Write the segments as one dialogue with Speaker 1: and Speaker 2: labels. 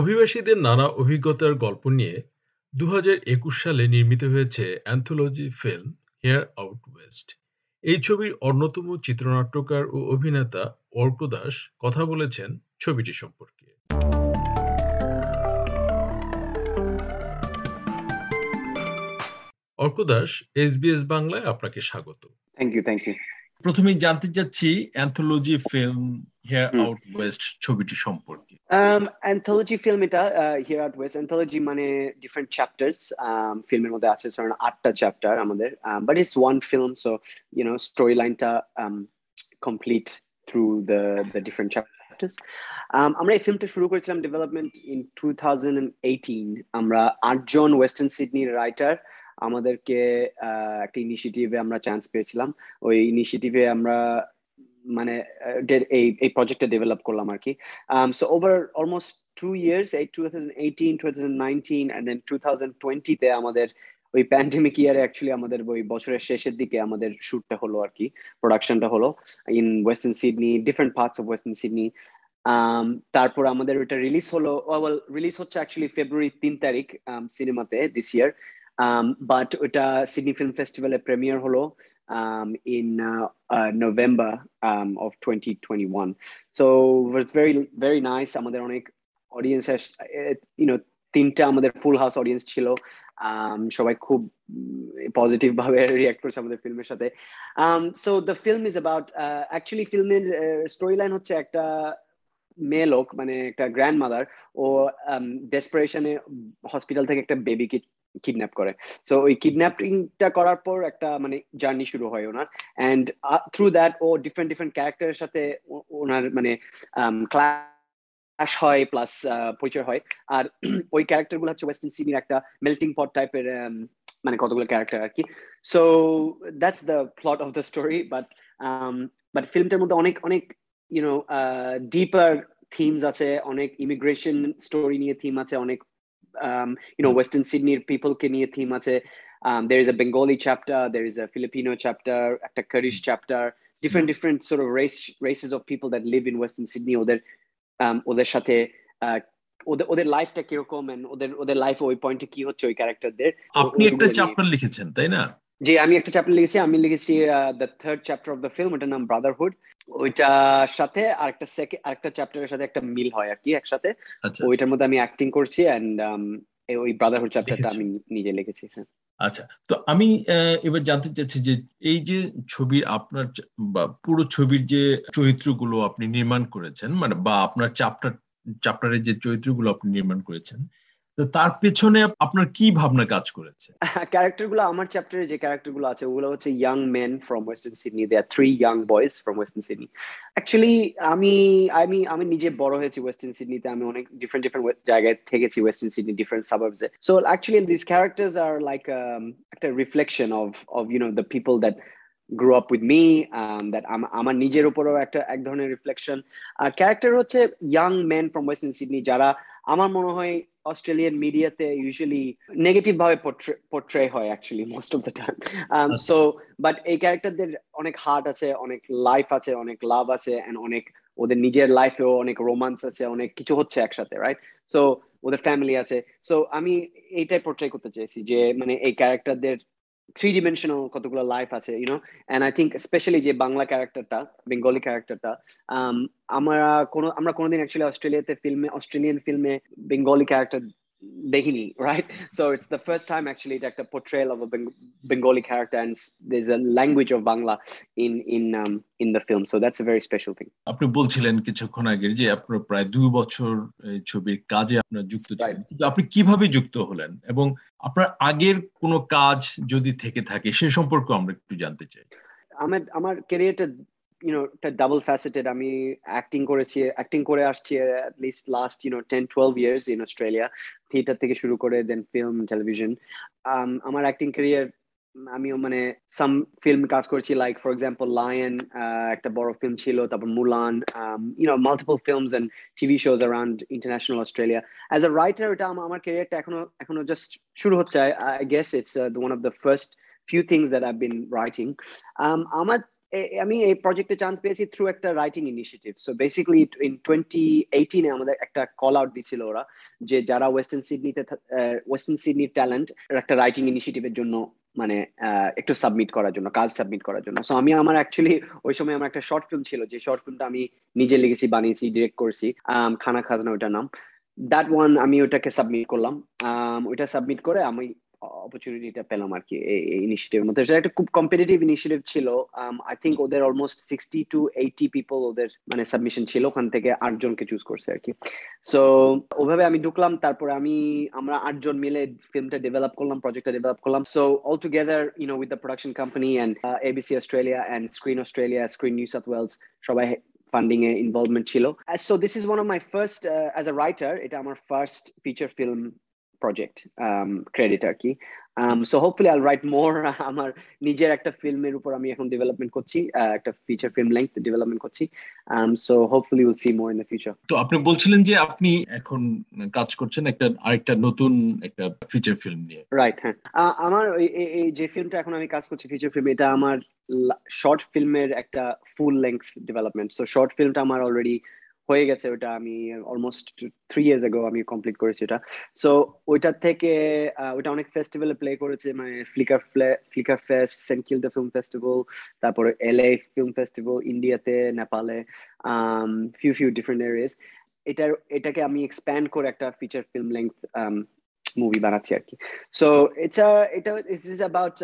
Speaker 1: অভিবাসীদের নানা অভিজ্ঞতার গল্প নিয়ে দু হাজার একুশ সালে নির্মিত হয়েছে anthology film here out west এই ছবির অন্যতম চিত্রনাট্যকার ও অভিনেতা অর্ক দাস কথা বলেছেন ছবিটি সম্পর্কে। অর্ক দাস এসবিএস বাংলায় আপনাকে স্বাগত।
Speaker 2: থ্যাংক ইউ থ্যাংক ইউ
Speaker 1: প্রথমেই জানতে চাচ্ছি anthology film here out west ছবিটি সম্পর্কে।
Speaker 2: অ্যান্থোলজি ফিল্ম এটা হিয়ার আউট ওয়েস্ট অ্যান্থোলজি মানে ডিফারেন্ট চ্যাপ্টার্স ফিল্মের মধ্যে আছে ধরেন আটটা চ্যাপ্টার আমাদের। But it's one film so you know story লাইনটা complete through the the different chapters আমরা এই ফিল্মটা শুরু করেছিলাম development in two thousand eighteen আমরা আটজন ওয়েস্টার্ন সিডনির রাইটার আমাদেরকে একটা ইনিশিয়েটিভে আমরা চান্স পেয়েছিলাম। ওই ইনিশিয়েটিভে আমরা মানে এই এই প্রজেক্টটা ডেভেলপ করলাম আর কি so over almost two years এই টু থাউজেন্ড এইটিন টু আমাদের ওই প্যান্ডেমিক ইয়ারে অ্যাকচুয়ালি আমাদের ওই বছরের শেষের দিকে আমাদের শ্যুটটা হলো আর কি প্রোডাকশনটা হলো in western Sydney different parts of western Sydney তারপর আমাদের ওটা রিলিজ হলো রিলিজ হচ্ছে অ্যাকচুয়ালি ফেব্রুয়ারি তিন তারিখ সিনেমাতে দিস ইয়ার Um, but ওটা Sydney Film Festival premiere হলো um, in uh, uh, November um, of 2021. So it was very very nice. আমাদের অনেক অডিয়েন্স you তিনটা আমাদের ফুল হাউস অডিয়েন্স ছিল সবাই খুব পজিটিভ ভাবে রিয়াক্ট করছে আমাদের ফিল্মের সাথে so the film is about actually ফিল্মের স্টোরি লাইন হচ্ছে একটা মেয়ে লোক মানে একটা গ্র্যান্ড মাদার ও ডেসপারেশনে হসপিটাল থেকে একটা বেবিকে কিডন্যাপ করে। সো ওই কিডন্যাপিংটা করার পর একটা মানে জার্নি শুরু হয় ওনার। অ্যান্ড থ্রু দ্যাট ও ডিফারেন্ট ডিফারেন্ট ক্যারেক্টারের সাথে ওনার মানে ক্লাস হয় প্লাস পরিচয় হয়। আর ওই ক্যারেক্টারগুলো হচ্ছে ওয়েস্টার্ন সিনির একটা মেল্টিং পট টাইপের মানে কতগুলো ক্যারেক্টার আর কি। So that's the plot of the story but but ফিল্মটার মধ্যে অনেক অনেক ইউনো ডিপার থিমস আছে, অনেক ইমিগ্রেশন স্টোরি নিয়ে থিম আছে, অনেক um, you know, Western Sydney people কে নিয়ে থিম আছে um, there is a Bengali chapter, there is a Filipino chapter, a Kurdish chapter, different different sort of race races of people that live in Western Sydney ওদের um, ওদের সাথে uh, ওদের ওদের লাইফটা কীরকম ওদের ওদের লাইফ ওই পয়েন্টে কি হচ্ছে ওই ক্যারেক্টারদের
Speaker 1: আপনি একটা চ্যাপ্টার লিখেছেন তাই না
Speaker 2: যে আমি একটা চ্যাপ্টার লিখেছি আমি লিখেছি the third chapter of the film ওটার নাম ব্রাদারহুড ওইটার সাথে আরেকটা সেকেন্ড আরেকটা চ্যাপ্টারের সাথে একটা মিল হয় আর কি একসাথে। আচ্ছা, ওইটার মধ্যে আমি অ্যাক্টিং করছি এন্ড um, ওই ব্রাদারহুড চ্যাপ্টারটা আমি নিজে লিখেছি হ্যাঁ।
Speaker 1: আচ্ছা তো আমি এবার জানতে চাচ্ছি যে এই যে ছবির আপনার বা পুরো ছবির যে চরিত্রগুলো আপনি নির্মাণ করেছেন মানে বা আপনার চ্যাপ্টার চ্যাপ্টারের যে চরিত্রগুলো আপনি নির্মাণ করেছেন তার পেছনে আপনার কি ভাবনা কাজ করেছে?
Speaker 2: ক্যারেক্টারগুলো, আমার চ্যাপ্টারে যে ক্যারেক্টারগুলো আছে, ওগুলো হচ্ছে young men from western Sydney they are three young boys from western Sydney actually আমি আমি আমি নিজে বড় হয়েছি ওয়েস্টার্ন সিডনিতে আমি অনেক ডিফারেন্ট ডিফারেন্ট জায়গায় থেকেছি western Sydney different সাবাবসে so actually this characters are like একটা reflection of of you know the people that grow up with me that আমার নিজের উপরও একটা এক ধরনের রিফ্লেকশন আর ক্যারেক্টার হচ্ছে young man from western Sydney যারা আমার মনে হয় অস্ট্রেলিয়ান মিডিয়াতে ইউজুয়ালি নেগেটিভ ভাবে পোর্ট্রে হয় actually most of the time so but এই ক্যারেক্টারদের অনেক হার্ট আছে অনেক লাইফ আছে অনেক লাভ আছে অ্যান্ড অনেক ওদের নিজের লাইফেও অনেক রোমান্স আছে অনেক কিছু হচ্ছে একসাথে রাইট সো ওদের ফ্যামিলি আছে। সো আমি এইটাই পোর্ট্রে করতে চাইছি যে মানে এই ক্যারেক্টারদের থ্রি ডিমেনশনাল কতগুলো লাইফ আছে you know and I think specially যে বাংলা ক্যারেক্টারটা বেঙ্গলি ক্যারেক্টারটা আমরা কোনো, আমরা কোনোদিন অ্যাকচুয়ালি অস্ট্রেলিয়াতে ফিল্মে অস্ট্রেলিয়ান ফিল্মে Bengali character Behini, right? So it's the first time actually that the portrayal of a Beng- Bengali character and there's a language of Bangla in in um, in the film. So that's a very special thing.
Speaker 1: আপনি বলছিলেন কিছুক্ষণ আগে যে আপনার প্রায় দুই বছর ছবির কাজে আপনার যুক্ত ছিলেন আপনি কীভাবে যুক্ত হলেন এবং আপনার আগের কোনো কাজ যদি থেকে থাকে সে সম্পর্কে আমরা একটু জানতে চাই
Speaker 2: আমার আমার ক্যারিয়ারটা you know double faceted আমি অ্যাক্টিং করেছি অ্যাক্টিং করে আসছি at least last you know 10 12 years in Australia theatre থেকে শুরু করে দেন ফিল্ম টেলিভিশন আমার অ্যাক্টিং ক্যারিয়ার আমিও মানে সাম ফিল্ম কাজ করছি লাইক ফর এক্সাম্পল লায়ন একটা বড় ফিল্ম ছিল তারপর Mulan you know multiple films and TV shows around international Australia as a writer এটা আমার ক্যারিয়ারটা এখনও এখনও জাস্ট শুরু হচ্ছে I guess it's one of the first few things that I've been writing. Um, আমার আমি এই প্রজেক্টে চান্স পেয়েছি থ্রু একটা writing initiative so basically in twenty এইটিনে আমাদের একটা কল আউট দিছিল ওরা যে যারা ওয়েস্টার্ন সিডনিতে ওয়েস্টার্ন সিডনি ট্যালেন্ট একটা রাইটিং ইনিশিয়েটিভের জন্য মানে একটু সাবমিট করার জন্য, কাজ সাবমিট করার জন্য। সো আমি আমার অ্যাকচুয়ালি ওই সময় আমার একটা শর্ট ফিল্ম ছিল, যে শর্ট ফিল্মটা আমি নিজে লিখেছি, বানিয়েছি ডিরেক্ট করছি। খানা খাজনা ওইটার নাম। দ্যাট ওয়ান আমি ওটাকে সাবমিট করলাম। ওইটা সাবমিট করে আমি অপরচুনিটিটা পেলাম আর কি এই ইনিশিয়েটিভের মধ্যে। সেটা একটা খুব কম্পিটিটিভ ইনিশিয়েটিভ ছিল আই থিঙ্ক ওদের almost sixty two eighty people ওদের মানে সাবমিশন ছিল ওখান থেকে আটজনকে চুজ করছে আর কি। সো ওভাবে আমি ঢুকলাম তারপরে আমি আমরা আটজন মিলে ফিল্মটা ডেভেলপ করলাম প্রজেক্টটা ডেভেলপ করলাম। So all together you know with the production company and ABC Australia and screen Australia screen New South Wales সবাই ফান্ডিং এ ইনভলভমেন্ট ছিল so this is one of my first as a writer এটা আমার first feature film project credit আর কি। So hopefully I write more আমার নিজের একটা ফিল্মের উপর আমি এখন ডেভেলপমেন্ট করছি একটা ফিচার ফিল্ম লেংথ ডেভেলপমেন্ট করছি। So hopefully will see more in the future
Speaker 1: তো আপনি বলছিলেন যে আপনি এখন কাজ করছেন একটা আরেকটা নতুন একটা ফিচার ফিল্ম নিয়ে।
Speaker 2: রাইট হ্যাঁ। আমার এই যে ফিল্মটা এখন আমি কাজ করছি ফিচার ফিল্ম এটা আমার শর্ট ফিল্মের একটা full length development so short ফিল্মটা আমার অলরেডি হয়ে গেছে ওটা আমি অলমোস্ট থ্রি ইয়ার্স আগো আমি কমপ্লিট করেছি ওটা। সো ওইটার থেকে ওটা অনেক ফেস্টিভ্যালে প্লে করেছে মানে ফ্লিকার ফ্লিকার ফেস্ট সেন্ট কিল কিলদা ফিল্ম ফেস্টিভ্যাল তারপরে এলএ ফিল্ম ফেস্টিভ্যাল ইন্ডিয়াতে নেপালে ফিউ ফিউ ডিফারেন্ট এরিয়াস এটার, এটাকে আমি এক্সপ্যান্ড করে একটা ফিচার ফিল্ম মুভি আর কি সো ইটস এটা is about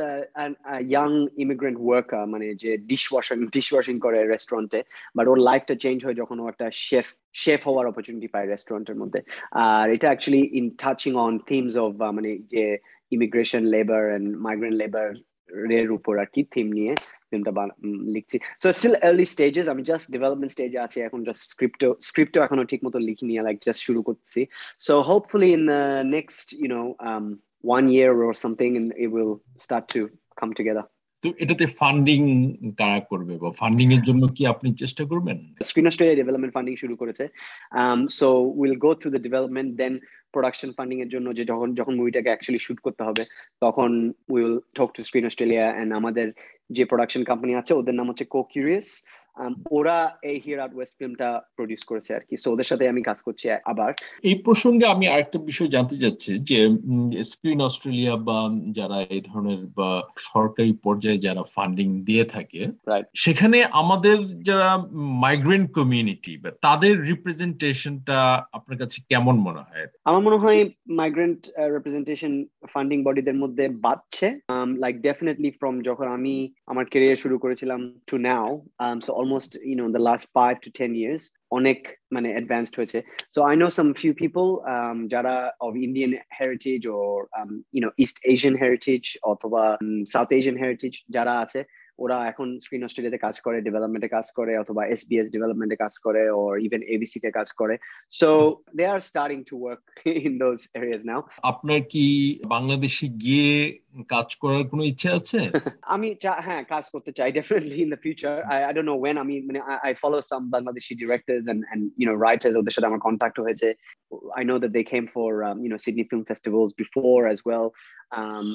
Speaker 2: young immigrant worker মানে যে ডিশ ওয়াশিং ডিশ ওয়াশিং করে রেস্টুরেন্টে বাট ওর লাইফটা চেঞ্জ হয় যখন ও একটা শেফ শেফ হওয়ার অপরচুনিটি পায় রেস্টুরেন্টের মধ্যে। আর এটা actually in touching on themes of মানে যে immigration labour and migrant labour এর উপর আর কি থিম নিয়ে ফিল্মটা লিখছি। সো স্টিল আর্লি স্টেজেস আমি জাস্ট ডেভেলপমেন্ট স্টেজে আছি, এখন জাস্ট স্ক্রিপ্টও স্ক্রিপ্টও এখনও ঠিক মতো লিখিনি লাইক জাস্ট শুরু করছি। So hopefully in next you know one year or something and it will start to come together
Speaker 1: তো এটাতে ফান্ডিং কারা করবে বা ফান্ডিং এর জন্য কি আপনি চেষ্টা করবেন?
Speaker 2: স্ক্রিন অস্ট্রেলিয়া ডেভেলপমেন্ট ফান্ডিং শুরু করেছে। So will go through the development then production funding এর জন্য যে যখন যখন মুভিটাকে অ্যাকচুয়ালি শুট করতে হবে, তখন will talk to screen Australia and আমাদের যে প্রোডাকশন কোম্পানি আছে, ওদের নাম হচ্ছে কো কিউরিয়াস ওরা এই হিয়ার আউট ওয়েস্ট ফিল্মটা প্রডিউস করেছে আর কি। সো ওদের সাথে আমি কাজ করছি আবার।
Speaker 1: এই প্রসঙ্গে আমি আরেকটা বিষয় জানতে চাচ্ছি যে স্ক্রিন অস্ট্রেলিয়া বা যারা এই ধরনের বা সরকারি পর্যায়ে যারা ফান্ডিং দিয়ে থাকে সেখানে আমাদের যারা মাইগ্রেন্ট কমিউনিটি বা তাদের রিপ্রেজেন্টেশনটা আপনার কাছে কেমন মনে হয়?
Speaker 2: আমার মনে হয় মাইগ্রেন্ট রিপ্রেজেন্টেশন ফান্ডিং বডিদের মধ্যে বাড়ছে। লাইক ডেফিনেটলি ফ্রম যখন আমি আমার কেরিয়ার শুরু করেছিলাম to now so almost, you know, in the last five to ten years, অনেক মানে অ্যাডভান্সড হয়েছে। So I know some few people যারা of Indian heritage or you know east Asian heritage অথবা সাউথ এশিয়ান হেরিটেজ যারা আছে ওরা এখন screen অস্ট্রেলিয়াতে কাজ করে ডেভেলপমেন্টে কাজ করে অথবা এসবিএস ডেভেলপমেন্টে কাজ করে ওর ইভেন এবিসি তে কাজ করে। So they are starting to work in those areas now
Speaker 1: আপনার কি বাংলাদেশে গিয়ে কাজ করার কোনো ইচ্ছে আছে?
Speaker 2: আমি হ্যাঁ কাজ করতে চাই definitely in the future I I don't know when আমি মানে I follow some Bangladeshi directors and and you know writers ওদের সাথে আমার কন্ট্যাক্ট হয়েছে। I know that they came for um, you know Sydney film festivals before as well. Um,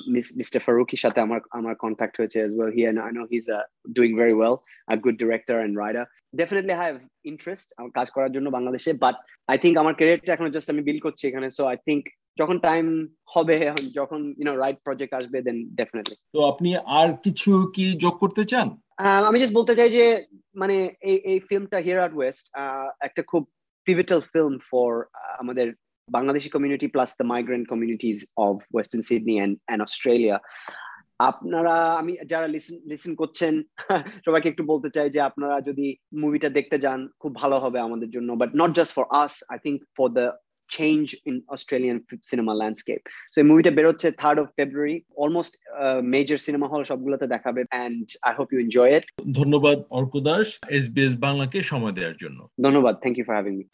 Speaker 2: Mr. Faruqi সাথে আমার আমার contact হয়েছে as well. Here and I know he's uh, doing very well, a good director and writer. Definitely I have interest আমার কাজ করার জন্য বাংলাদেশে but I think আমার ক্যারিয়ারটা এখন জাস্ট আমি বিল করছি এখানে so I think যখন টাইম হবে যখন ইউ নো রাইট প্রজেক্ট আসবে দেন ডেফিনেটলি
Speaker 1: তো আপনি আর কিছু কি যোগ করতে চান?
Speaker 2: আমি জাস্ট বলতে চাই যে মানে এই এই ফিল্মটা হিয়ার আউট ওয়েস্ট একটা খুব pivotal film for আমাদের Bangladeshi community plus the migrant communities of western Sydney and and Australia আপনারা আমি যারা লিসেন লিসেন করছেন সবাইকে একটু বলতে চাই যে আপনারা যদি মুভিটা দেখতে যান খুব ভালো হবে আমাদের জন্য but not just for us I think for the change in Australian cinema landscape. So মুভিটা বেরোচ্ছে third of February almost major cinema hall সবগুলোতে দেখাবে and I hope you enjoy it
Speaker 1: ধন্যবাদ অর্ক দাস এসবিএস বাংলাকে সময় দেওয়ার জন্য।
Speaker 2: ধন্যবাদ thank you for having me